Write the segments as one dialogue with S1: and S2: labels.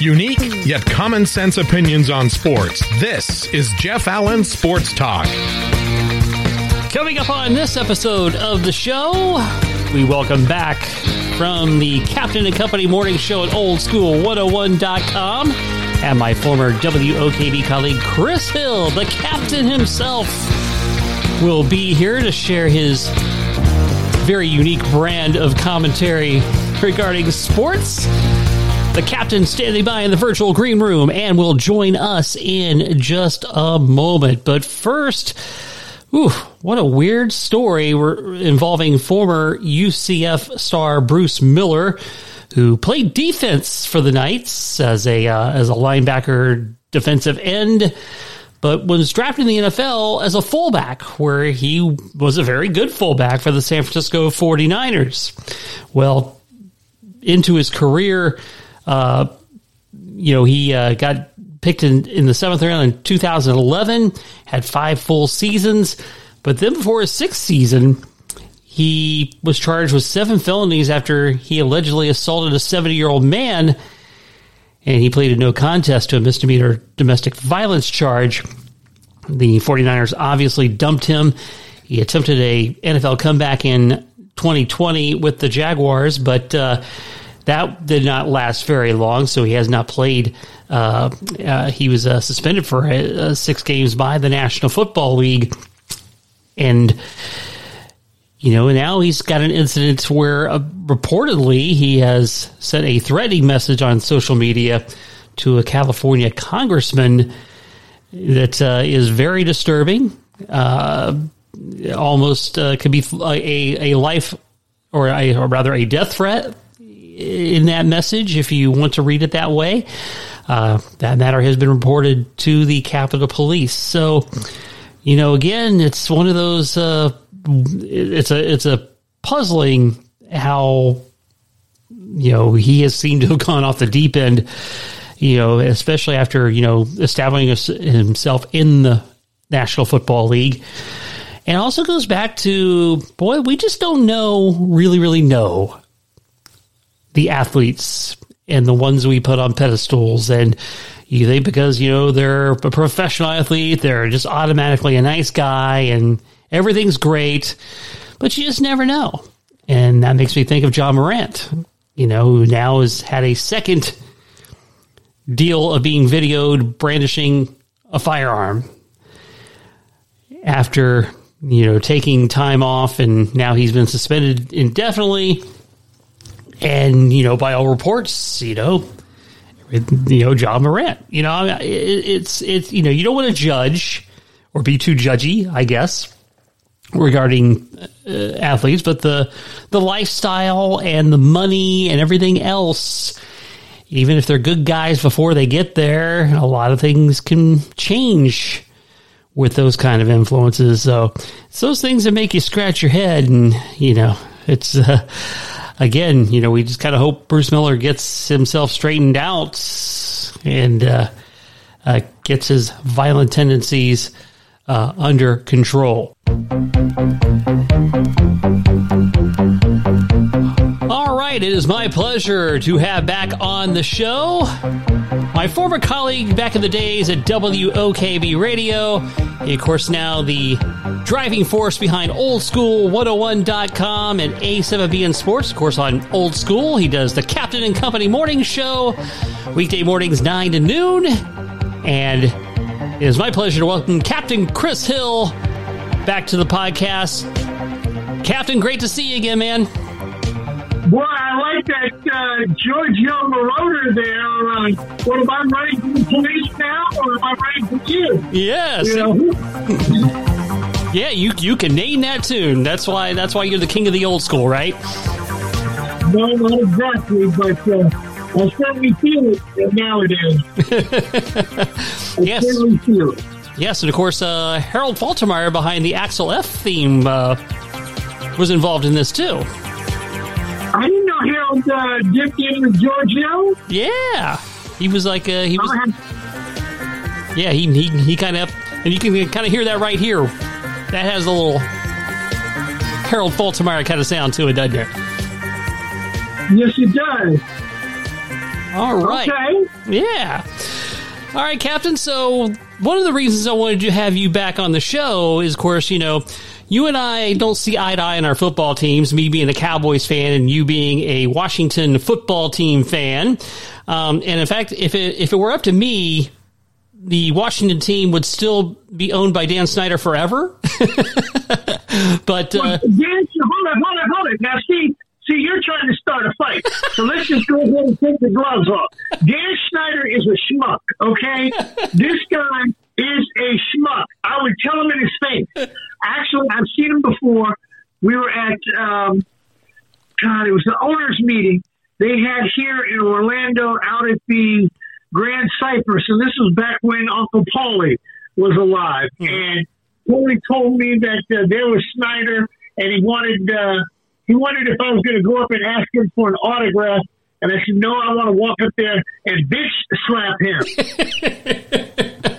S1: Unique yet common sense opinions on sports. This is Jeff Allen Sports Talk.
S2: Coming up on this episode of the show, we welcome back from the Captain and Company morning show at OldSkool101.com and my former WOKB colleague Chris Hill, the captain himself, will be here to share his very unique brand of commentary regarding sports. The captain standing by in the virtual green room and will join us in just a moment. But first, ooh, what a weird story involving former UCF star Bruce Miller, who played defense for the Knights as a uh, as a linebacker, defensive end but was drafted in the NFL as a fullback, where he was a very good fullback for the San Francisco 49ers. Well, into his career, uh, you know, he uh, got picked in, in the seventh round in 2011, had five full seasons, but then before his sixth season, he was charged with seven felonies after he allegedly assaulted a 70 year old man and he pleaded no contest to a misdemeanor domestic violence charge. The 49ers obviously dumped him. He attempted a NFL comeback in 2020 with the Jaguars, but uh, that did not last very long, so he has not played. Uh, uh, he was uh, suspended for uh, six games by the National Football League. And you know, now he's got an incident where uh, reportedly he has sent a threatening message on social media to a California congressman that uh, is very disturbing. Almost could be a, a life or, a, or rather a death threat in that message if you want to read it that way. Uh, that matter has been reported to the Capitol Police. So, you know, again, it's one of those uh, it's a it's a puzzling how you know he has seemed to have gone off the deep end. You know, especially after you know establishing himself in the National Football League. And also goes back to, boy, we just don't know, really, really know the athletes and the ones we put on pedestals. And you think because, you know, they're a professional athlete, they're just automatically a nice guy and Everything's great, but you just never know. And that makes me think of john Morant, you know, who now has had a second deal of being videoed brandishing a firearm after, you know, taking time off and now he's been suspended indefinitely. And, you know, by all reports, you know, you know, John Morant, you know, it's, it's, you know, you don't want to judge or be too judgy, I guess regarding uh, athletes, but the the lifestyle and the money and everything else. Even if they're good guys before they get there, a lot of things can change with those kind of influences. So it's those things that make you scratch your head, and you know, it's uh, again, you know, we just kind of hope Bruce Miller gets himself straightened out and uh, uh gets his violent tendencies uh, under control. All right, it is my pleasure to have back on the show my former colleague back in the days at WOKB Radio. He, of course, now the driving force behind OldSkool101.com and A7BN Sports. Of course, on Old School, he does the Captain and Company Morning Show, weekday mornings 9 to noon. And it is my pleasure to welcome Captain Chris Hill back to the podcast. Captain, great to see you again, man.
S3: Boy, I like that uh, Giorgio Moroder there. Uh, what am I writing for the police now, or am I writing for you?
S2: Yes. You know? yeah, you you can name that tune. That's why that's why you're the king of the old school, right?
S3: No, not exactly, but uh, I certainly feel it nowadays.
S2: yes. Yes, and of course, uh, Harold Faltermeyer behind the Axel F theme uh, was involved in this too.
S3: I didn't know Harold uh, dipped in with Giorgio.
S2: Yeah, he was like uh, he was. Yeah, he he, he kind of and you can kind of hear that right here. That has a little Harold Faltermeyer kind of sound to it, doesn't it?
S3: Yes, it does.
S2: All right.
S3: Okay.
S2: Yeah. All right, Captain. So, one of the reasons I wanted to have you back on the show is, of course, you know, you and I don't see eye to eye in our football teams, me being a Cowboys fan and you being a Washington football team fan. Um, and in fact, if it, if it were up to me, the Washington team would still be owned by Dan Snyder forever. but, uh,
S3: Dan, hold on, hold on, hold on. Now, see, see, you're trying to start a fight. So let's just go ahead and take the gloves off. Dan Snyder is a schmuck, okay? This guy is a schmuck. I would tell him in his face. Actually, I've seen him before. We were at, um, God, it was the owners' meeting they had here in Orlando out at the Grand Cypress, and this was back when Uncle Paulie was alive. And Paulie told me that uh, there was Snyder, and he wanted uh, he wondered if I was going to go up and ask him for an autograph. And I said, no, I want to walk up there and bitch slap him.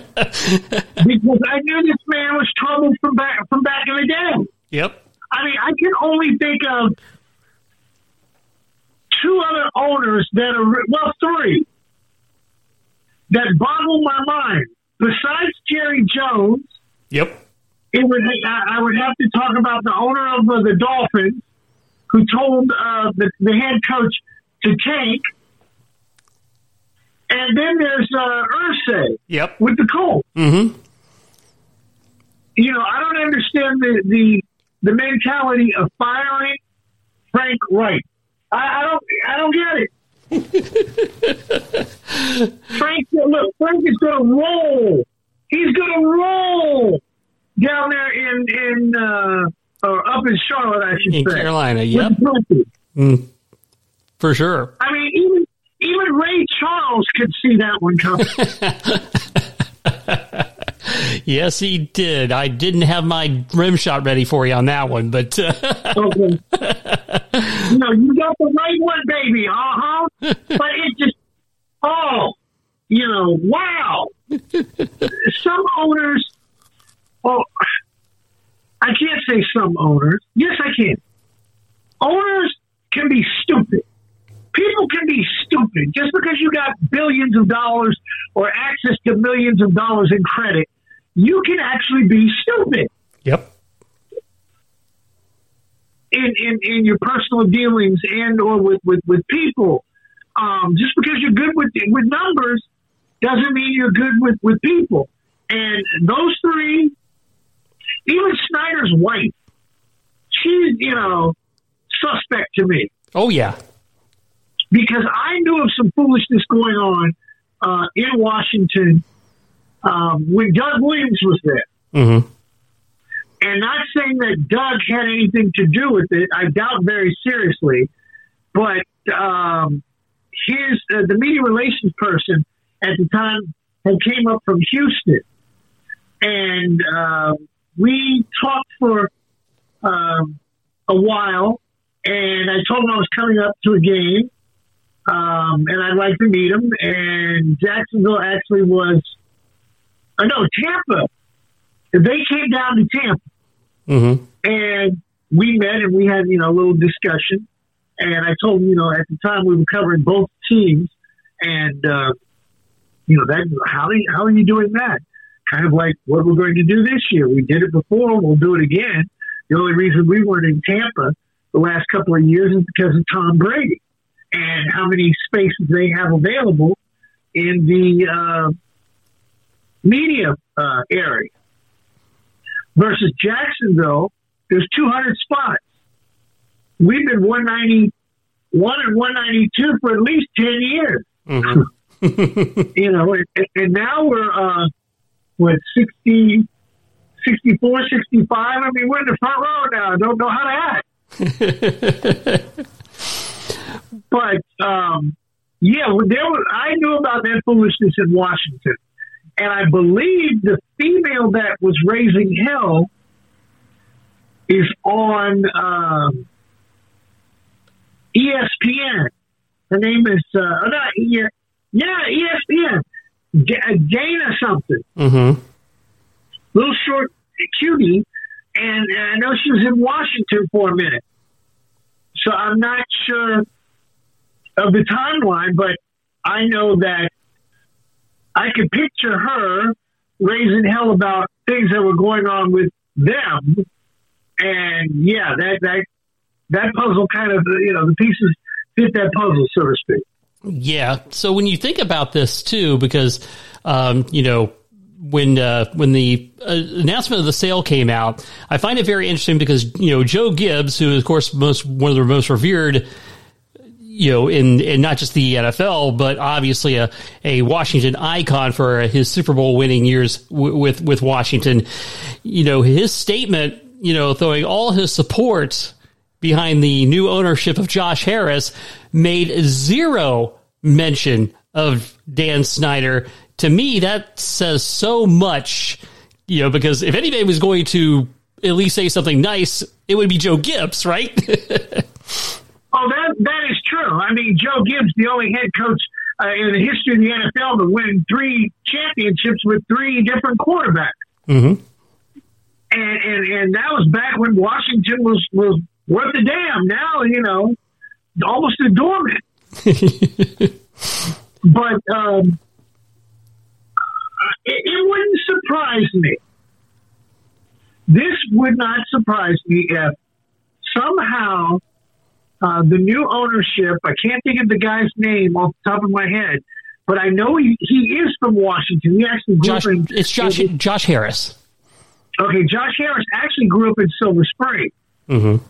S3: because I knew this man was trouble from back from back in the day.
S2: yep.
S3: I mean, I can only think of two other owners that are well, three that boggle my mind. Besides Jerry Jones,
S2: Yep.
S3: it would I I would have to talk about the owner of uh, the Dolphins, who told uh, the, the head coach to tank. And then there's uh, Irsay
S2: Yep.
S3: with the Colts.
S2: Mm-hmm.
S3: You know, I don't understand the the, the mentality of firing Frank Reich. I, I don't I don't get it. Frank, look, Frank is going to roll. He's going to roll down there in in uh, or up in Charlotte, I should
S2: In
S3: say.
S2: Carolina. Yep. Mm. For sure.
S3: I mean, even even Ray Charles could see that one coming.
S2: Yes, he did. I didn't have my rim shot ready for you on that one, but uh,
S3: Okay. you know, you got the right one, baby. Uh huh. But it just, oh, you know, wow. some owners, oh, I can't say some owners. Yes, I can. Owners can be stupid. People can be stupid. Just because you got billions of dollars or access to millions of dollars in credit, you can actually be stupid
S2: yep.
S3: in, in, in your personal dealings and or with, with, with people. Um, just because you're good with with numbers doesn't mean you're good with, with people. And those three, even Snyder's wife, she's, you know, suspect to me
S2: Oh yeah.
S3: because I knew of some foolishness going on uh, in Washington um, when Doug Williams was there.
S2: Mm-hmm.
S3: And not saying that Doug had anything to do with it, I doubt very seriously. But um, his uh, the media relations person at the time had came up from Houston, and uh, we talked for um, a while. And I told him I was coming up to a game, um, and I'd like to meet him. And Jacksonville actually was, uh, no, Tampa. They came down to Tampa
S2: Mm-hmm.
S3: and we met and we had you know a little discussion and i told him you know at the time we were covering both teams and uh you know that how are you, how are you doing that kind of like what we're going to do this year we did it before we'll do it again the only reason we weren't in tampa the last couple of years is because of tom brady and how many spaces they have available in the uh, media uh, area versus Jacksonville, there's 200 spots. We've been 191 and 192 for at least 10 years.
S2: Mm-hmm.
S3: You know, and, and now we're, uh, what, 60, 64, 65? I mean, we're in the front row now. I don't know how to act. But, um, yeah, there was, I knew about that foolishness in Washington. And I believe the female that was raising hell is on um, ESPN. Her name is uh, oh, not E- yeah ESPN. G- uh, Dana something,
S2: mm-hmm.
S3: little short cutie, and, and I know she was in Washington for a minute. So I'm not sure of the timeline, but I know that I could picture her raising hell about things that were going on with them. And yeah, that, that, that puzzle kind of, you know, the pieces fit that puzzle, so to speak.
S2: Yeah. So when you think about this too, because, um, you know, when uh, when the uh, announcement of the sale came out, I find it very interesting because you know Joe Gibbs, who is of course most one of the most revered, you know, in in not just the NFL, but obviously a, a Washington icon for his Super Bowl winning years w- with with Washington. You know, his statement, you know, throwing all his support behind the new ownership of Josh Harris, made zero mention of Dan Snyder to me, that says so much, you know, because if anybody was going to at least say something nice, it would be Joe Gibbs, right?
S3: oh, that that is true. I mean, Joe Gibbs, the only head coach uh, in the history of the NFL to win three championships with three different quarterbacks.
S2: Mm-hmm.
S3: And, and and that was back when Washington was was worth the damn. Now you know, almost a dormant. but um, it, it wouldn't surprise me. This would not surprise me if somehow uh, the new ownership, I can't think of the guy's name off the top of my head, but I know he, he is from Washington. He actually grew
S2: Josh,
S3: up in.
S2: It's Josh, in, Josh Harris.
S3: Okay, Josh Harris actually grew up in Silver Spring,
S2: mm-hmm.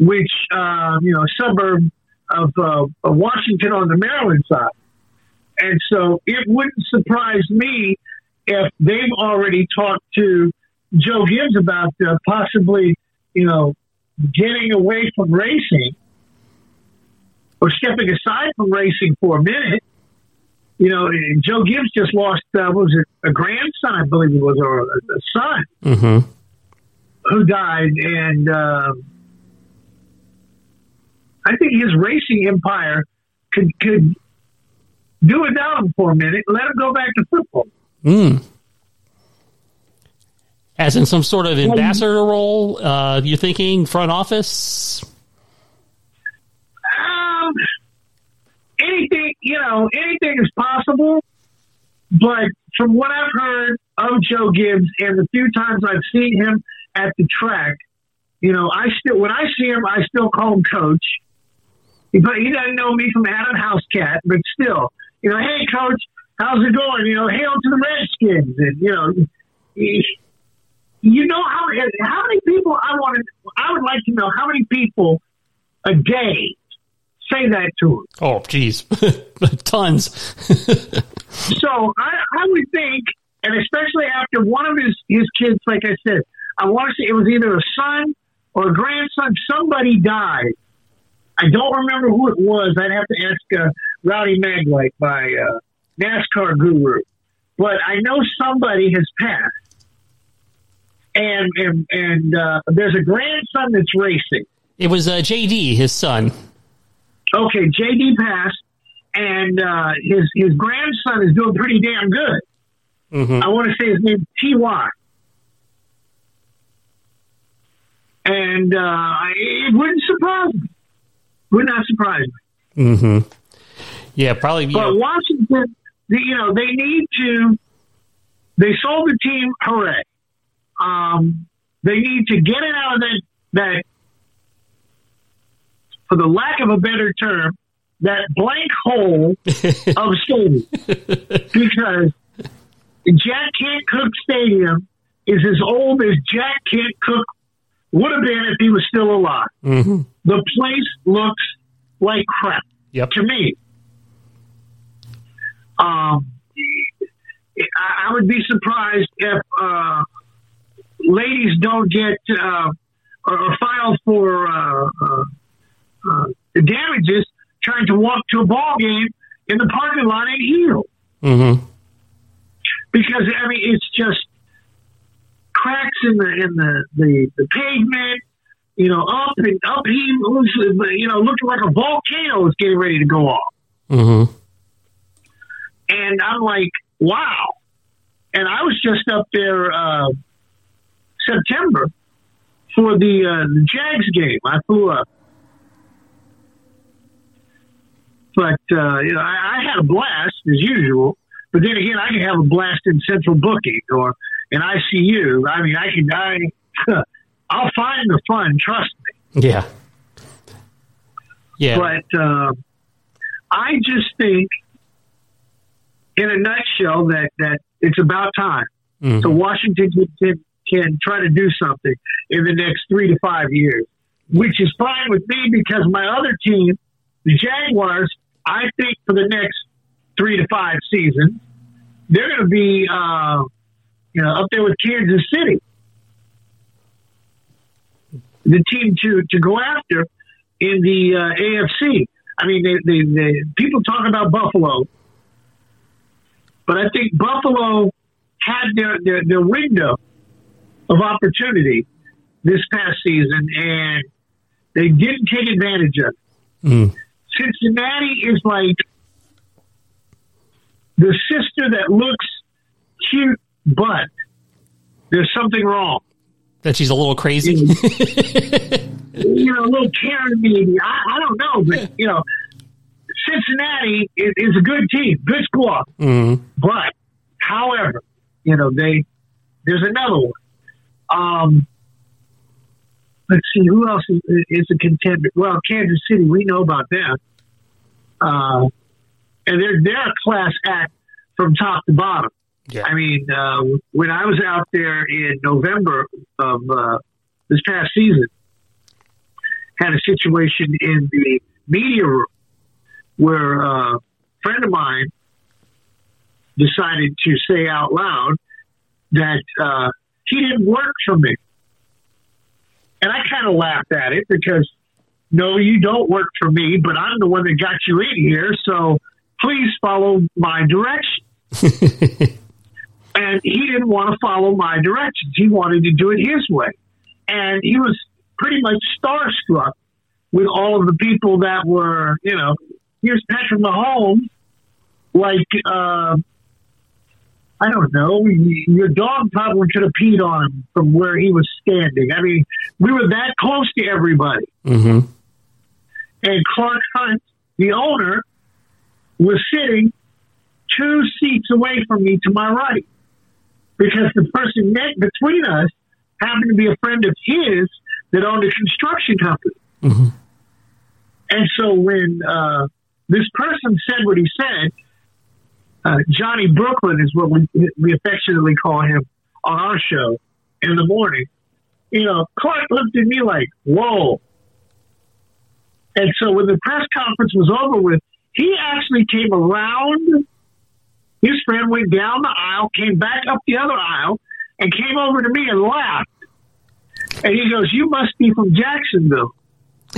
S3: Which, uh, you know, a suburb of, uh, of Washington on the Maryland side. And so it wouldn't surprise me if they've already talked to Joe Gibbs about uh, possibly, you know, getting away from racing or stepping aside from racing for a minute. You know, Joe Gibbs just lost, uh, was it a grandson, I believe it was, or a, a son
S2: mm-hmm.
S3: who died. And uh, I think his racing empire could, could do without him for a minute. Let him go back to football.
S2: Mm. As in some sort of ambassador role, uh, you're thinking front office?
S3: Um, anything, you know, anything is possible. But from what I've heard of Joe Gibbs and the few times I've seen him at the track, you know, I still, when I see him, I still call him coach. But he doesn't know me from Adam Housecat, but still, you know, hey, coach, how's it going? You know, hail to the Redskins. And, you know, you know how, how many people I wanted, I would like to know how many people a day say that to him.
S2: Oh, geez, tons.
S3: so I, I would think, and especially after one of his, his kids, like I said, I want to say it was either a son or a grandson, somebody died. I don't remember who it was. I'd have to ask uh, Rowdy Maglite, my uh, NASCAR guru. But I know somebody has passed, and and, and uh, there's a grandson that's racing.
S2: It was uh, JD, his son.
S3: Okay, JD passed, and uh, his his grandson is doing pretty damn good.
S2: Mm-hmm.
S3: I want to say his name Ty. And uh, it wouldn't surprise me. Would not surprise
S2: me. Mm-hmm. Yeah, probably.
S3: but know. Washington, you know, they need to. They sold the team. Hooray! Um, they need to get it out of that that, for the lack of a better term, that blank hole of stadium because Jack Kent Cooke Stadium is as old as Jack Kent Cooke would have been if he was still alive.
S2: Mm-hmm.
S3: The place looks like crap
S2: yep.
S3: to me. Um, I, would be surprised if uh, ladies don't get uh, or, file for uh, uh, uh, damages trying to walk to a ball game in the parking lot in heels.
S2: Mm-hmm.
S3: Because I mean, it's just cracks in the in the the, the pavement. You know, up and up he you know, looking like a volcano is getting ready to go off.
S2: Mm-hmm.
S3: And I'm like, wow. And I was just up there uh, September for the, uh, the Jags game. I flew up. But uh, you know, I, I had a blast as usual. But then again, I can have a blast in central booking or in ICU. I mean, I can die. I'll find the fun. Trust me.
S2: Yeah. Yeah.
S3: But uh, I just think, in a nutshell, that that it's about time.
S2: Mhm.
S3: So Washington can, can, can try to do something in the next three to five years, which is fine with me because my other team, the Jaguars, I think for the next three to five seasons, they're going to be, uh, you know, up there with Kansas City. The team to, to go after in the uh, AFC. I mean, they, they, they, people talk about Buffalo, but I think Buffalo had their, their, their window of opportunity this past season, and they didn't take advantage of it.
S2: Mm.
S3: Cincinnati is like the sister that looks cute, but there's something wrong.
S2: That she's a little crazy.
S3: You know, a little Karen maybe. I, I don't know, but you know, Cincinnati is, is a good team, good squad.
S2: Mhm.
S3: But, however, you know, they there's another one. Um, let's see who else is, is a contender. Well, Kansas City, we know about them, uh, and they're they're a class act from top to bottom.
S2: Yeah.
S3: I mean, uh, when I was out there in November of uh, this past season, had a situation in the media room where uh, a friend of mine decided to say out loud that uh, he didn't work for me. And I kind of laughed at it because, no, you don't work for me, but I'm the one that got you in here. So please follow my direction. and he didn't want to follow my directions. He wanted to do it his way. And he was pretty much starstruck with all of the people that were, you know, here's Patrick Mahomes, like, uh, I don't know, your dog probably could have peed on him from where he was standing. I mean, we were that close to everybody.
S2: hmm
S3: And Clark Hunt, the owner, was sitting two seats away from me to my right because the person next between us happened to be a friend of his that owned a construction company.
S2: hmm
S3: And so when uh, this person said what he said, uh, Johnny Brooklyn is what we, we affectionately call him on our show in the morning. You know, Clark looked at me like, whoa. And so when the press conference was over with, he actually came around. His friend went down the aisle, came back up the other aisle, and came over to me and laughed. And he goes, You must be from Jacksonville.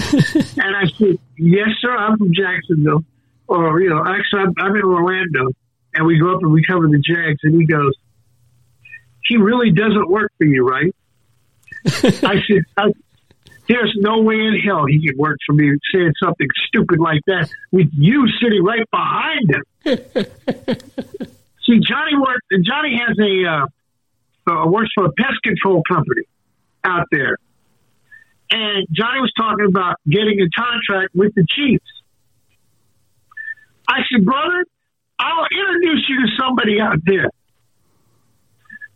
S3: and I said, Yes, sir, I'm from Jacksonville. Or, you know, actually, I'm, I'm in Orlando. And we go up and we cover the Jags. And he goes, He really doesn't work for you, right? I said, I, There's no way in hell he could work for me saying something stupid like that with you sitting right behind him. See, Johnny worked. Johnny has a uh, uh, works for a pest control company out there, and Johnny was talking about getting a contract with the Chiefs. I said, brother, I'll introduce you to somebody out there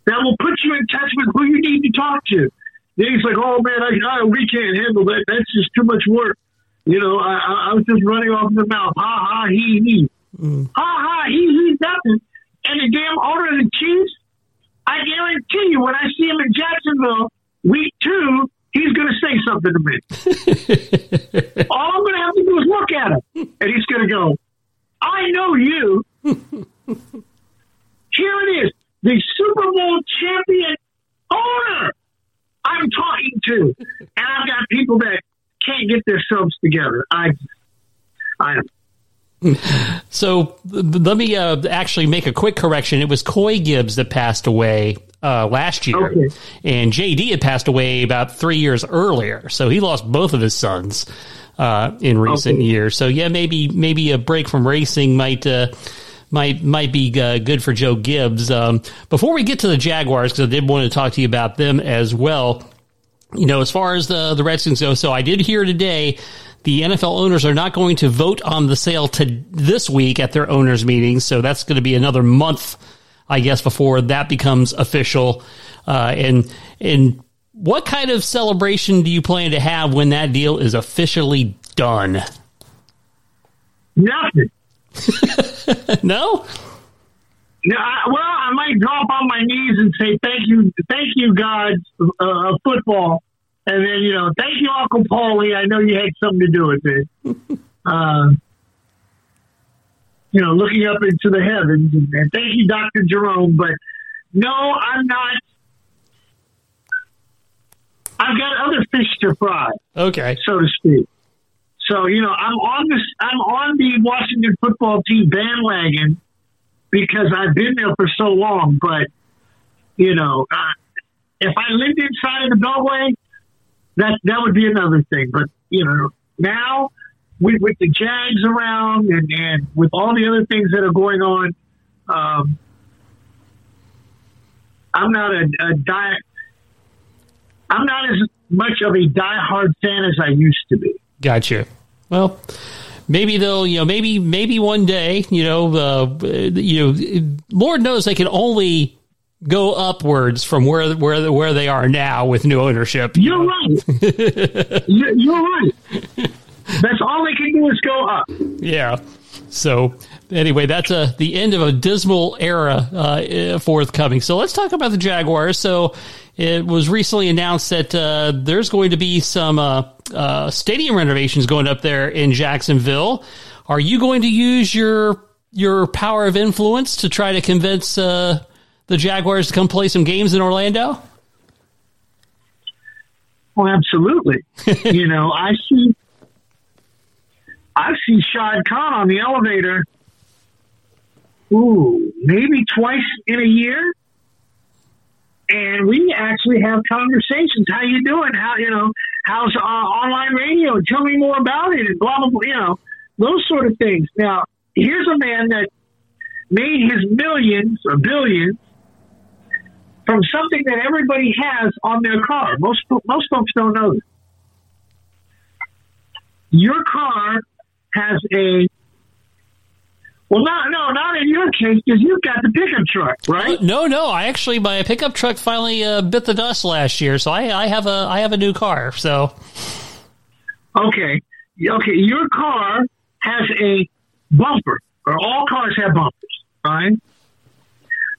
S3: that will put you in touch with who you need to talk to. He's like, oh man, I, I we can't handle that. That's just too much work. You know, I, I, I was just running off the mouth. Ha ha he he. Mm. Ha ha he he nothing. And the damn owner of the Chiefs, I guarantee you, when I see him in Jacksonville week two, he's going to say something to me. All I'm going to have to do is look at him, and he's going to go, "I know you." Here it is, the Super Bowl champion owner. I'm talking to, and I've got people that can't get themselves together. I, I
S2: So let me uh, actually make a quick correction. It was Coy Gibbs that passed away uh, last year,
S3: Okay.
S2: and JD had passed away about three years earlier. So he lost both of his sons uh, in recent
S3: Okay.
S2: years. So yeah, maybe maybe a break from racing might. Might might be uh, good for Joe Gibbs. Um, before we get to the Jaguars, because I did want to talk to you about them as well. you know, as far as the the Redskins go, so I did hear today the NFL owners are not going to vote on the sale to this week at their owners meeting, so that's going to be another month, I guess, before that becomes official. Uh, and and what kind of celebration do you plan to have when that deal is officially done?
S3: Nothing.
S2: no.
S3: No, I, well, I might drop on my knees and say thank you, thank you, God, uh, football, and then you know, thank you, Uncle Paulie. I know you had something to do with it. uh, you know, looking up into the heavens, and, and thank you, Doctor Jerome. But no, I'm not. I've got other fish to fry.
S2: Okay,
S3: so to speak. So you know, I'm on this. I'm on the Washington football team bandwagon because I've been there for so long. But you know, uh, if I lived inside of the Beltway, that that would be another thing. But you know, now with, with the Jags around and, and with all the other things that are going on, um, I'm not a, a die. I'm not as much of a diehard fan as I used to be.
S2: Gotcha. Well, maybe they'll, you know, maybe maybe one day, you know, uh, you know, Lord knows they can only go upwards from where where where they are now with new ownership.
S3: You're right. you're right. That's all they can do is go up.
S2: Yeah. So anyway, that's a the end of a dismal era uh, forthcoming. So let's talk about the Jaguars. So it was recently announced that uh, there's going to be some uh, uh, stadium renovations going up there in Jacksonville. Are you going to use your your power of influence to try to convince uh, the Jaguars to come play some games in Orlando?
S3: Well, absolutely. you know, I see I see Shad Khan on the elevator. Ooh, maybe twice in a year and we actually have conversations. How you doing? How you know? How's uh, online radio? Tell me more about it, and blah blah blah. You know, those sort of things. Now, here's a man that made his millions or billions from something that everybody has on their car. Most most folks don't know that. Your car has a well, no, no, not in your case because you've got the pickup truck, right?
S2: No, no. I actually my pickup truck finally uh, bit the dust last year, so I, I have a I have a new car. So,
S3: okay, okay. Your car has a bumper, or all cars have bumpers, right?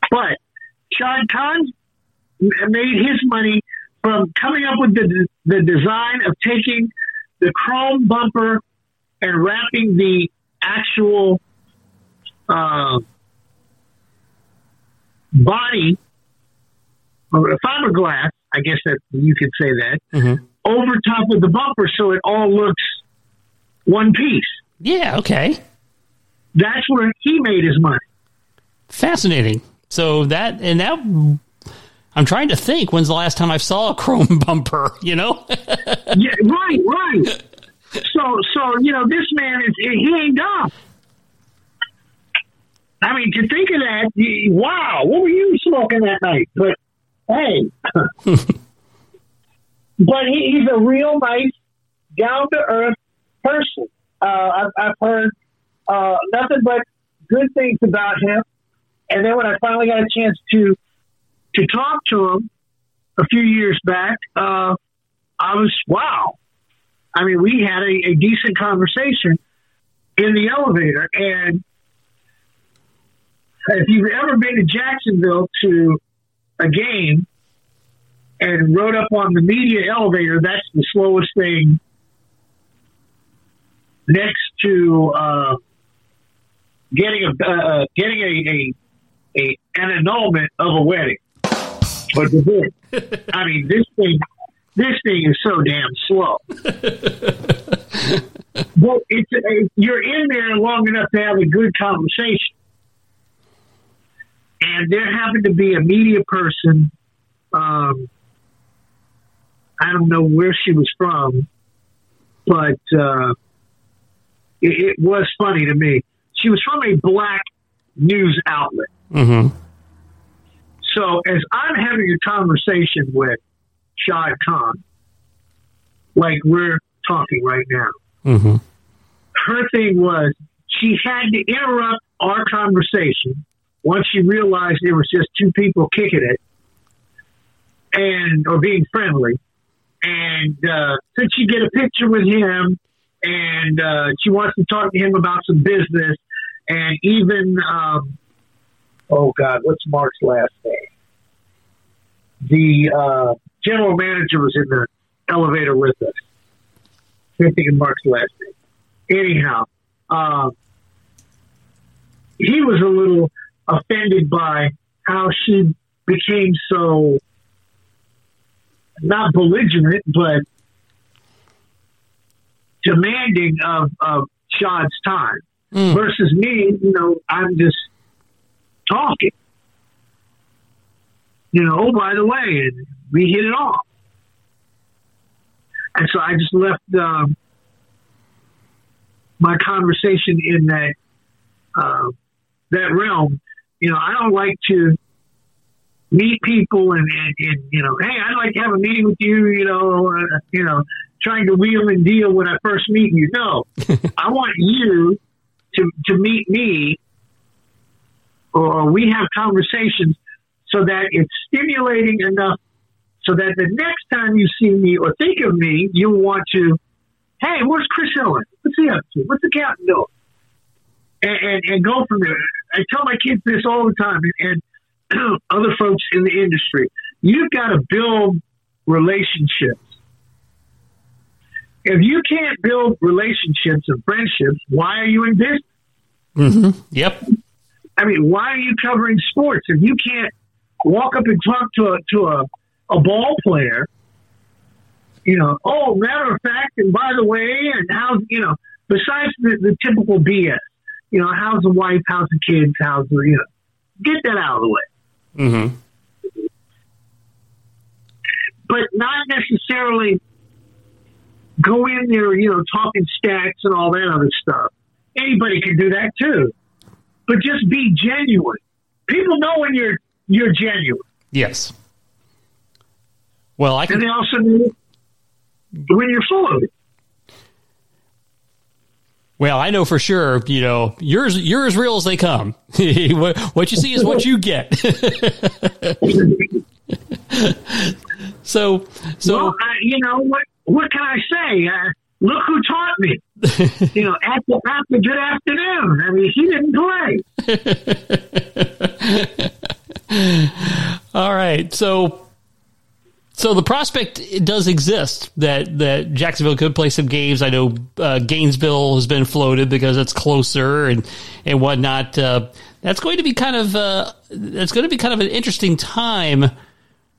S3: But Shad Khan made his money from coming up with the the design of taking the chrome bumper and wrapping the actual uh, body or fiberglass, I guess that you could say that, mm-hmm. over top of the bumper so it all looks one piece.
S2: Yeah, okay.
S3: That's where he made his money.
S2: Fascinating. So that and that I'm trying to think when's the last time I saw a chrome bumper, you know?
S3: yeah, right, right. So so, you know, this man is he ain't dumb. I mean, to think of that, wow, what were you smoking that night? But hey, but he, he's a real nice, down to earth person. Uh, I've, I've, heard uh, nothing but good things about him. And then when I finally got a chance to to talk to him a few years back, uh, I was wow. I mean, we had a, a decent conversation in the elevator, and if you've ever been to Jacksonville to a game and rode up on the media elevator, that's the slowest thing next to uh, getting a uh, getting a, a, a an annulment of a wedding. But I mean, this thing this thing is so damn slow. well, it's you're in there long enough to have a good conversation and there happened to be a media person. Um, I don't know where she was from, but uh, it, it, was funny to me. She was from a black news outlet.
S2: Mm-hmm.
S3: So as I'm having a conversation with Shad Khan, like we're talking right now.
S2: Mm-hmm.
S3: Her thing was she had to interrupt our conversation once she realized it was just two people kicking it and or being friendly. And uh, since she get a picture with him, and uh, she wants to talk to him about some business, and even um, oh god, what's Mark's last name? The uh, general manager was in the elevator with us. I think Mark's last name. Anyhow, uh, he was a little offended by how she became so not belligerent, but demanding of, of Shad's time
S2: Mm.
S3: versus me, you know, I'm just talking. You know, oh, by the way, and we hit it off. And so I just left um, my conversation in that uh, that realm. You know, I don't like to meet people and, and, and you know, hey, I'd like to have a meeting with you. You know, uh, you know, trying to wheel and deal when I first meet you. No, I want you to to meet me, or we have conversations so that it's stimulating enough so that the next time you see me or think of me, you'll want to, hey, where's Chris Owen? What's he up to? What's the captain doing? And, and, and go from there. I tell my kids this all the time, and, and other folks in the industry. You've got to build relationships. If you can't build relationships and friendships, why are you in business?
S2: Mm-hmm. Yep.
S3: I mean, why are you covering sports if you can't walk up and talk to a to a, a ball player? You know, oh, matter of fact, and by the way, and how you know, besides the, the typical BS, you know, how's the wife, how's the kids, how's the you know, get that out of the way.
S2: Mm-hmm.
S3: but not necessarily go in there, you know, talking stats and all that other stuff. Anybody can do that too, but just be genuine. People know when you're you're genuine,
S2: Yes. Well, I
S3: and
S2: can.
S3: they also know when you're full of it.
S2: Well, I know for sure. You know, you're you're as real as they come. what, you see is what you get. so, so
S3: well, I, you know what? What can I say? Uh, look who taught me. you know, after after good afternoon. I mean, he didn't play.
S2: all right. So, so the prospect does exist that that Jacksonville could play some games. I know uh, Gainesville has been floated because it's closer and and whatnot. Uh, that's going to be kind of uh, that's going to be kind of an interesting time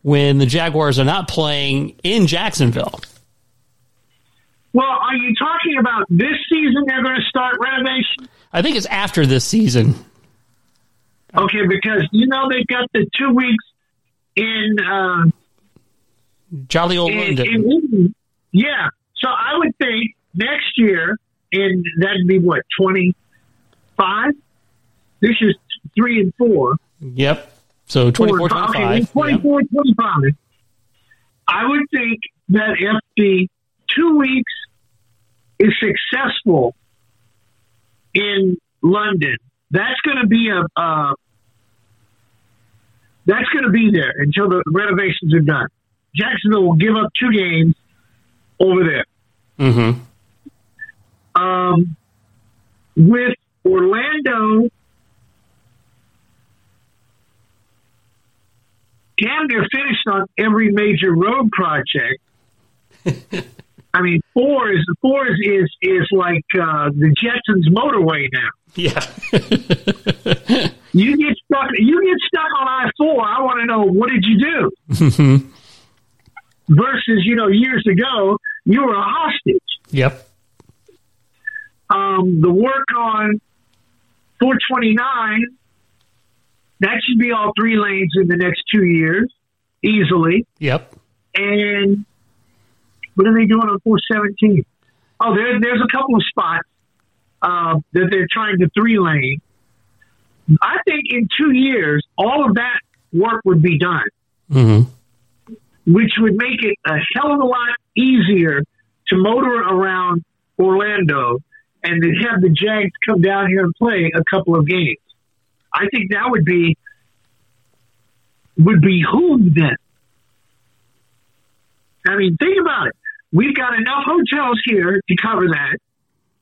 S2: when the Jaguars are not playing in Jacksonville.
S3: Well, are you talking about this season? They're going to start renovation.
S2: I think it's after this season.
S3: Okay, because you know they've got the two weeks in uh,
S2: Jolly old
S3: in,
S2: London.
S3: Yeah, so I would think next year, and that'd be what twenty five. This is three and four.
S2: Yep. So 24, 25.
S3: Okay, 24, 25. I would think that if the two weeks is successful in London, that's going to be a uh, that's going to be there until the renovations are done. Jacksonville will give up two games over there.
S2: Mm-hmm.
S3: Um, with Orlando, damn near finished on every major road project. I mean, four is four is is, is like uh, the Jetsons motorway now.
S2: Yeah.
S3: You get stuck. You get stuck on I four. I want to know what did you do? Versus, you know, years ago, you were a hostage.
S2: Yep.
S3: um, the work on 429, that should be all three lanes in the next two years, easily.
S2: Yep.
S3: And what are they doing on 417? Oh, there, there's a couple of spots uh, that they're trying to three lane. I think in two years, all of that work would be done,
S2: Mm-hmm.
S3: Which would make it a hell of a lot easier to to motor around Orlando and to have the Jags come down here and play a couple of games. I think that would be would be behoove them. I mean, think about it. We've got enough hotels here to cover that,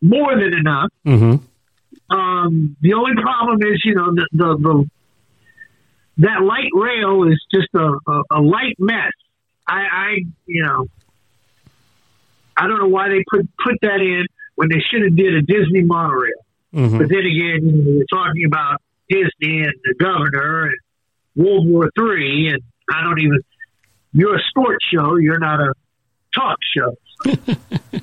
S3: more than enough.
S2: Mm-hmm.
S3: Um, the only problem is, you know, the, the, the that light rail is just a, a, a light mess. I, I, you know, I don't know why they put put that in when they should have did a Disney monorail.
S2: Mm-hmm.
S3: But then again, you know, we're talking about Disney and the governor and World War Three, and I don't even. You're a sports show. You're not a talk show.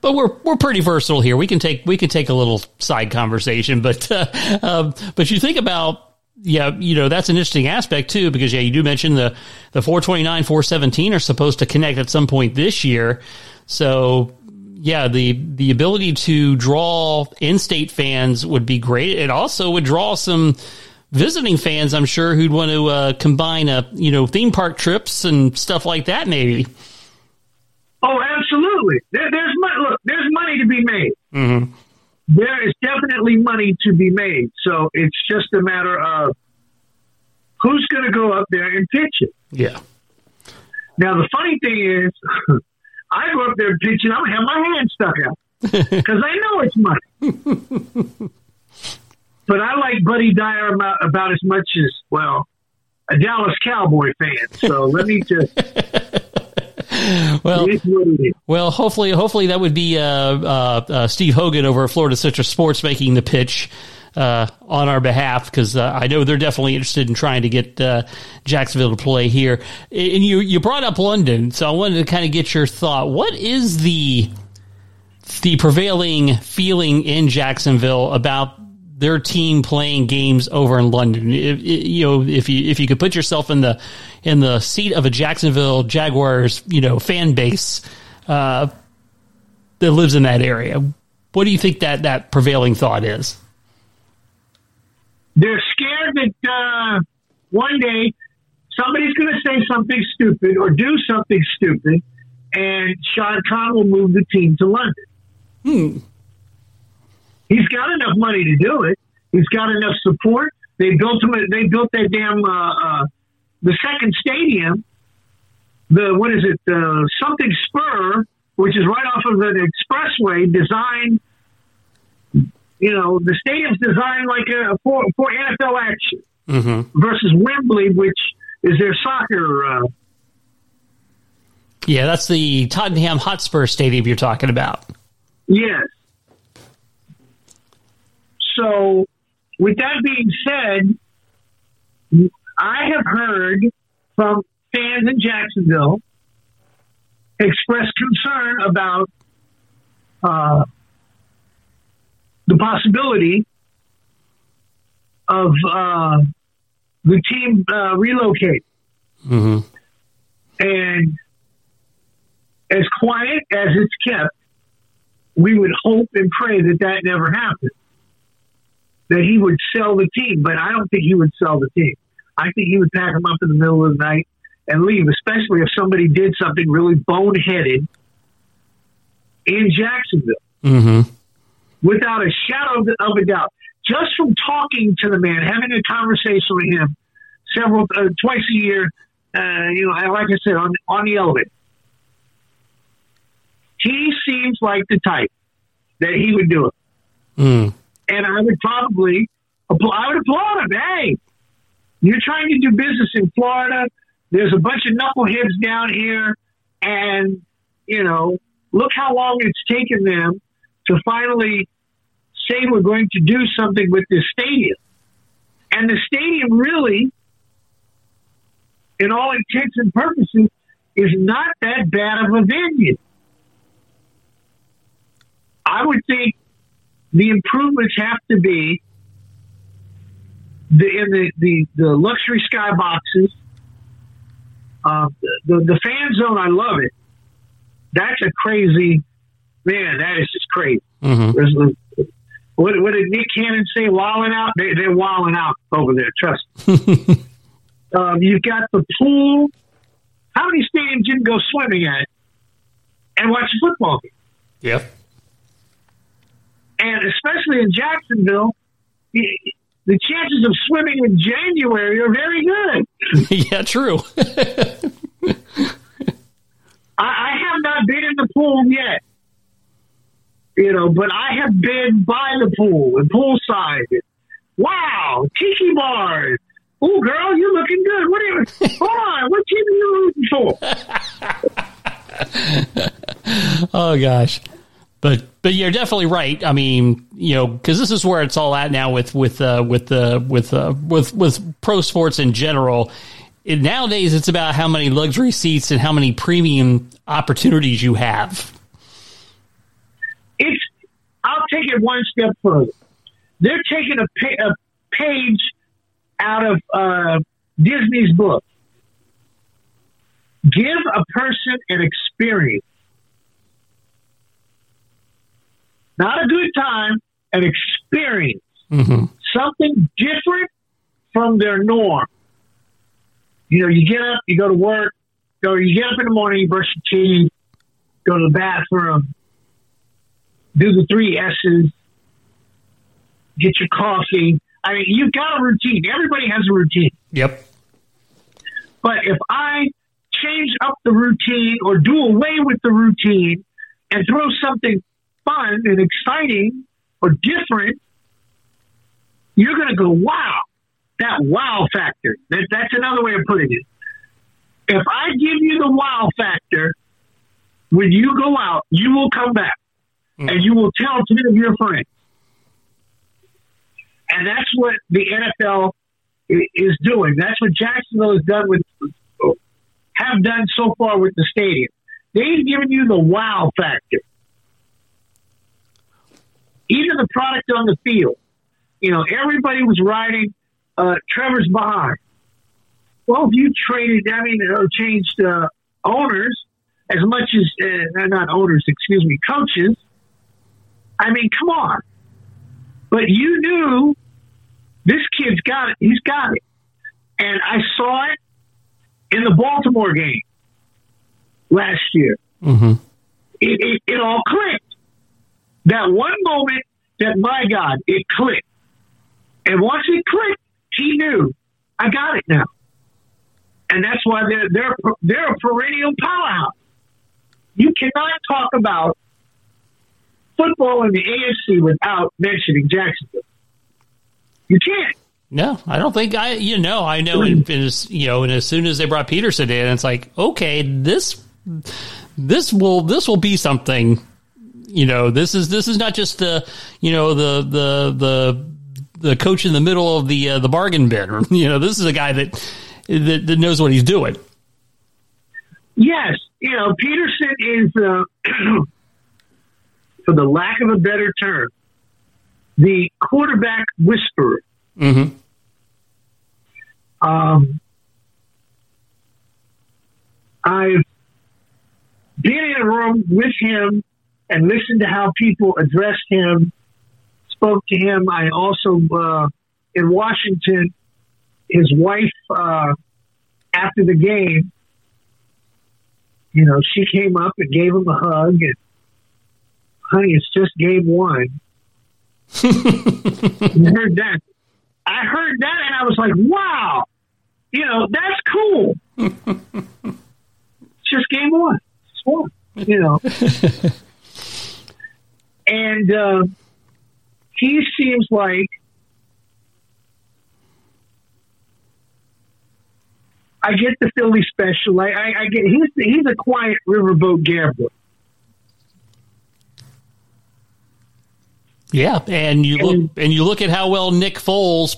S2: but we're we're pretty versatile here. We can take we can take a little side conversation, but uh, um, but you think about yeah, you know that's an interesting aspect too because yeah, you do mention the the 429, 417 are supposed to connect at some point this year, so yeah, the the ability to draw in-state fans would be great. It also would draw some visiting fans, I'm sure, who'd want to uh, combine a you know theme park trips and stuff like that, maybe.
S3: Oh, absolutely. There, there's money. Look, there's money to be made.
S2: Mm-hmm.
S3: There is definitely money to be made. So it's just a matter of who's going to go up there and pitch it.
S2: Yeah.
S3: Now the funny thing is, I go up there pitching. I'm gonna have my hand stuck out because I know it's money. but I like Buddy Dyer about, about as much as well a Dallas Cowboy fan. So let me just.
S2: well,
S3: it is what it is.
S2: well, hopefully, hopefully that would be uh, uh, uh, Steve Hogan over at Florida Citrus Sports making the pitch uh, on our behalf because uh, I know they're definitely interested in trying to get uh, Jacksonville to play here. And you you brought up London, so I wanted to kind of get your thought. What is the the prevailing feeling in Jacksonville about their team playing games over in London? If, you know, if you if you could put yourself in the in the seat of a Jacksonville Jaguars, you know, fan base uh, that lives in that area, what do you think that that prevailing thought is?
S3: They're scared that uh, one day somebody's going to say something stupid or do something stupid, and Shad Khan will move the team to London.
S2: Hmm.
S3: He's got enough money to do it. He's got enough support. They built him. They built that damn uh, uh, the second stadium. The what is it? Uh, something Spur, which is right off of an expressway, designed. You know, the stadium's designed like a for, for NFL action
S2: Mm-hmm.
S3: versus Wembley, which is their soccer. Uh,
S2: Yeah, that's the Tottenham Hotspur Stadium you're talking about.
S3: Yes. So, with that being said, I have heard from fans in Jacksonville express concern about uh, the possibility of uh, the team uh, relocate.
S2: Mm-hmm.
S3: And as quiet as it's kept, we would hope and pray that that never happened. That he would sell the team, but I don't think he would sell the team. I think he would pack them up in the middle of the night and leave, especially if somebody did something really boneheaded in Jacksonville,
S2: Mm-hmm.
S3: without a shadow of- of a doubt. Just from talking to the man, having a conversation with him several uh, twice a year, uh, you know, like I said, on on the elevator, he seems like the type that he would do it.
S2: Mm.
S3: And I would probably I would applaud him. Hey, you're trying to do business in Florida. There's a bunch of knuckleheads down here, and you know, look how long it's taken them to finally say we're going to do something with this stadium. And the stadium really, in all intents and purposes, is not that bad of a venue. I would think the improvements have to be the in the the, the luxury skyboxes. Uh, the the fan zone, I love it. That's a crazy man. That is just crazy.
S2: Mm-hmm.
S3: What, what did Nick Cannon say? Walling out? They, they're walling out over there. Trust me. um, you've got the pool. How many stadiums you can go swimming at and watch a football game.
S2: Yep.
S3: And especially in Jacksonville, the chances of swimming in January are very good.
S2: yeah, true.
S3: I, I have not been in the pool yet, you know, but I have been by the pool and poolside. Wow, tiki bars. Oh, girl, you're looking good. What are you? Hold on, what team are you
S2: rooting for? oh gosh, but but you're definitely right. I mean, you know, because this is where it's all at now with with uh, with uh, with uh, with with pro sports in general. It, nowadays, it's about how many luxury seats and how many premium opportunities you have.
S3: It's. I'll take it one step further. They're taking a, pa- a page out of uh, Disney's book. Give a person an experience, not a good time, an experience,
S2: mm-hmm.
S3: something different from their norm. You know, you get up, you go to work, go, you get up in the morning, you brush your teeth, go to the bathroom, do the three S's, get your coffee. I mean, you've got a routine. Everybody has a routine.
S2: Yep.
S3: But if I change up the routine or do away with the routine and throw something fun and exciting or different, you're going to go, wow, that wow factor. That, that's another way of putting it. If I give you the wow factor, when you go out, you will come back mm. and you will tell 10 of your friends. And that's what the NFL is doing. That's what Jacksonville has done with, have done so far with the stadium. They've given you the wow factor. Even the product on the field. You know, everybody was riding uh, Trevor's behind. Well, if you traded, I mean, or changed uh, owners as much as, uh, not owners, excuse me, coaches, I mean, come on. But you knew this kid's got it. He's got it. And I saw it in the Baltimore game last year.
S2: Mm-hmm.
S3: It, it, it all clicked. That one moment that, my God, it clicked. And once it clicked, he knew, I got it now. And that's why they're, they're, they're a perennial powerhouse. You cannot talk about football in the AFC without mentioning Jacksonville. You can't.
S2: No, I don't think I. You know, I know. And, and you know, and as soon as they brought Pederson in, it's like, okay, this, this will this will be something. You know, this is this is not just the you know the the the the coach in the middle of the uh, the bargain bin. You know, this is a guy that, that that knows what he's doing.
S3: Yes, you know, Pederson is, uh, for the lack of a better term, the quarterback whisperer.
S2: Mm-hmm.
S3: Um, I've been in a room with him and listened to how people addressed him, spoke to him. I also, uh, in Washington, his wife, uh, after the game, you know, she came up and gave him a hug and, honey, it's just game one. I heard that. I heard that and I was like, wow, you know, that's cool. it's just game one. It's one, you know. and uh, he seems like I get the Philly special. I, I, I get he's he's a quiet riverboat gambler.
S2: Yeah, and you look and you look at how well Nick Foles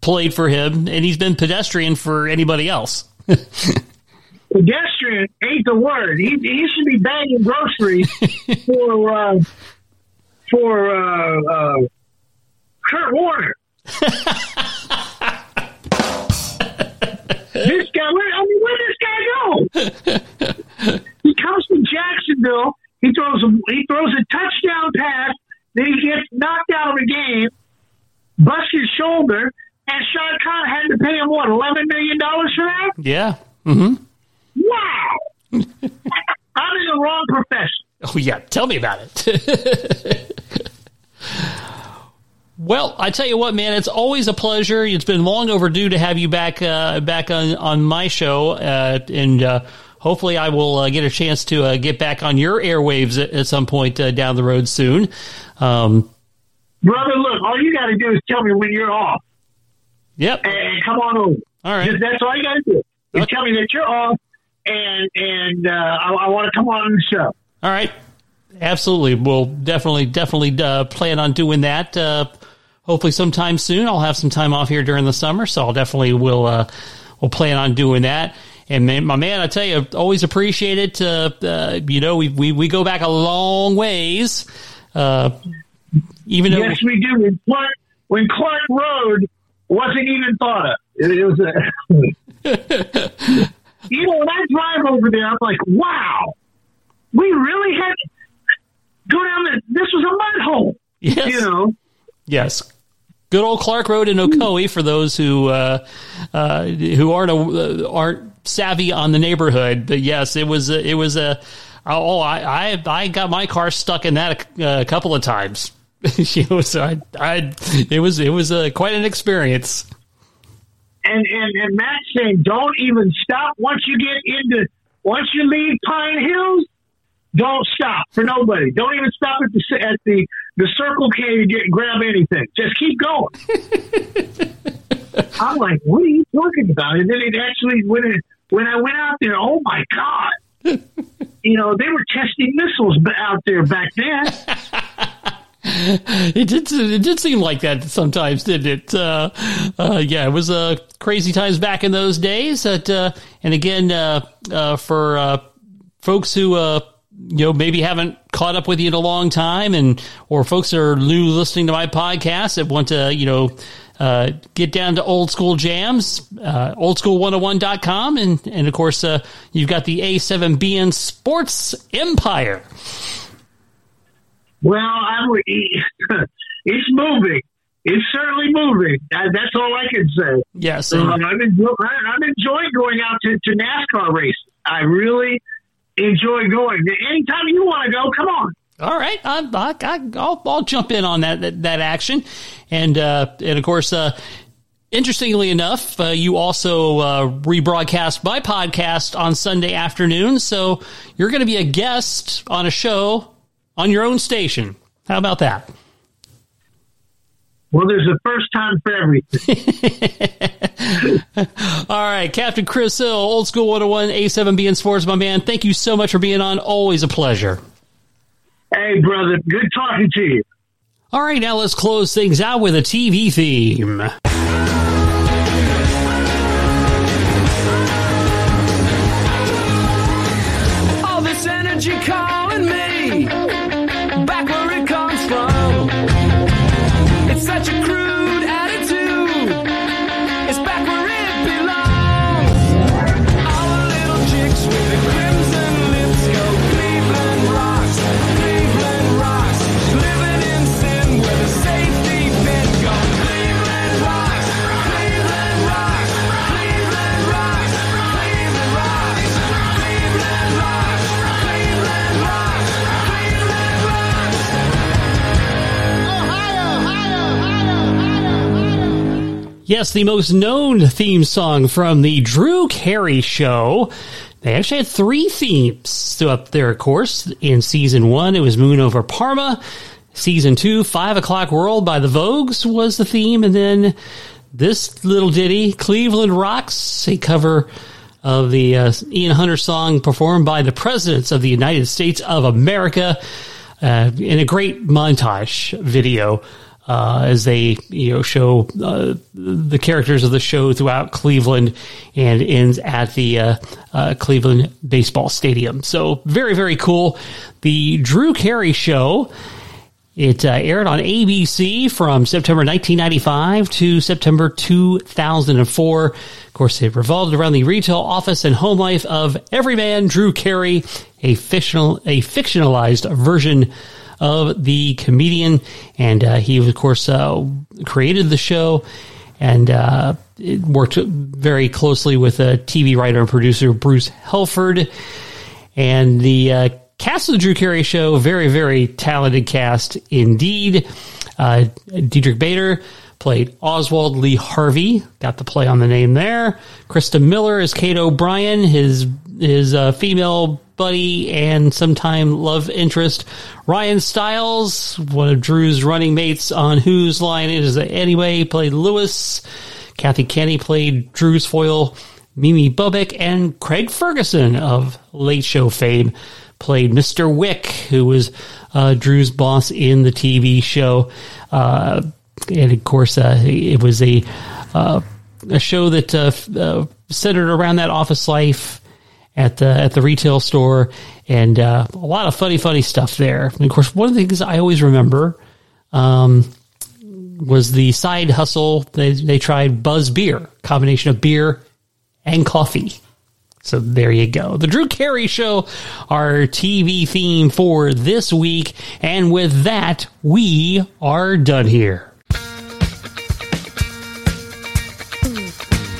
S2: played for him, and he's been pedestrian for anybody else.
S3: pedestrian ain't the word. He, he should be bagging groceries for uh, for uh, uh, Kurt Warner. this guy, where, I mean, where this guy go? he comes from Jacksonville. He throws a he throws a touchdown pass then he gets knocked out of the game, busts his shoulder, and Shad Khan had to pay him what eleven million dollars for that.
S2: Yeah. Mm-hmm.
S3: Wow. I'm in the wrong profession.
S2: Oh yeah, tell me about it. well, I tell you what, man, it's always a pleasure. It's been long overdue to have you back uh, back on on my show, uh, and uh, hopefully, I will uh, get a chance to uh, get back on your airwaves at, at some point uh, down the road soon. Um,
S3: Brother, look, all you got to do is tell me when you're off,
S2: yep.
S3: and come on over.
S2: All right.
S3: Just- that's all you got to do. You
S2: Okay.
S3: tell me that you're off, and and uh, I, I want to come on the show.
S2: All right. Absolutely. We'll definitely, definitely uh, plan on doing that. Uh, hopefully sometime soon. I'll have some time off here during the summer, so I'll definitely will, uh, we'll plan on doing that. And man, my man, I tell you, always appreciate it. Uh, uh, you know, we, we, we go back a long ways. Uh, even though,
S3: Yes, we do. When Clark, when Clark Road wasn't even thought of, it, it was a. you know, when I drive over there, I'm like, wow, we really had to go down the. This was a mud hole.
S2: yes,
S3: You know,
S2: yes. Good old Clark Road in Ocoee for those who uh, uh, who aren't uh, aren't savvy on the neighborhood. But yes, it was a, it was a oh I, I I got my car stuck in that a, a couple of times. you know, so I, I it was it was a, quite an experience.
S3: and and and Matt's saying, don't even stop once you get into once you leave Pine Hills. Don't stop for nobody. Don't even stop at the at the the Circle K to get grab anything. Just keep going. I'm like, what are you talking about? And then it actually when it when I went out there, oh my god, you know they were testing missiles out there back then.
S2: It did it did seem like that sometimes, didn't it? Uh, uh, yeah, it was uh, crazy times back in those days. That uh, and again uh, uh, for uh, folks who uh, you know maybe haven't caught up with you in a long time, and or folks that are new listening to my podcast that want to you know. Uh, get down to old school jams, uh, OldSkool101.com. And, and of course, uh, you've got the A7BN Sports Empire.
S3: Well, I would. It's moving. It's certainly moving. That's all I can say.
S2: Yes.
S3: Um,
S2: and-
S3: I've enjoyed, I'm enjoying going out to, to NASCAR races. I really enjoy going. Anytime you want to go, come on.
S2: All right, I, I, I, I'll, I'll jump in on that that, that action, and uh, and of course, uh, interestingly enough, uh, you also uh, rebroadcast my podcast on Sunday afternoon, so you're going to be a guest on a show on your own station. How about that?
S3: Well, there's a first time for everything.
S2: All right, Captain Chris Hill, Old School 101, A7BN Sports, my man. Thank you so much for being on. Always a pleasure.
S3: hey, brother, good talking to you.
S2: All right, now let's close things out with a TV theme. Yes, the most known theme song from the Drew Carey Show. They actually had three themes up there, of course. In season one, it was Moon Over Parma. Season two, Five O'Clock World by the Vogues was the theme. And then this little ditty, Cleveland Rocks, a cover of the uh, Ian Hunter song performed by the presidents of the United States of America uh, in a great montage video uh, as they you know show uh, the characters of the show throughout Cleveland and ends at the uh, uh, Cleveland baseball stadium. So very very cool. The Drew Carey show. It uh, aired on ABC from September 1995 to September 2004. Of course, it revolved around the retail office and home life of everyman Drew Carey, a fictional, a fictionalized version of the comedian. And uh, he, of course, uh, created the show and uh, worked very closely with a TV writer and producer Bruce Helford And the uh, cast of the Drew Carey Show, very, very talented cast indeed. Uh, Diedrich Bader played Oswald Lee Harvey, got the play on the name there. Christa Miller is Kate O'Brien, his his uh, female buddy and sometime love interest. Ryan Stiles, one of Drew's running mates on Whose Line Is It Anyway, played Lewis. Kathy Kinney played Drew's foil. Mimi Bobeck and Craig Ferguson of Late Show fame played Mr. Wick, who was uh, Drew's boss in the TV show. Uh, and of course, uh, it was a uh, a show that uh, uh, centered around that office life at the at the retail store, and a lot of funny, funny stuff there. And of course, one of the things I always remember. Um, was the side hustle. They, they tried Buzz Beer, combination of beer and coffee. So there you go. The Drew Carey Show, our TV theme for this week. And with that, we are done here.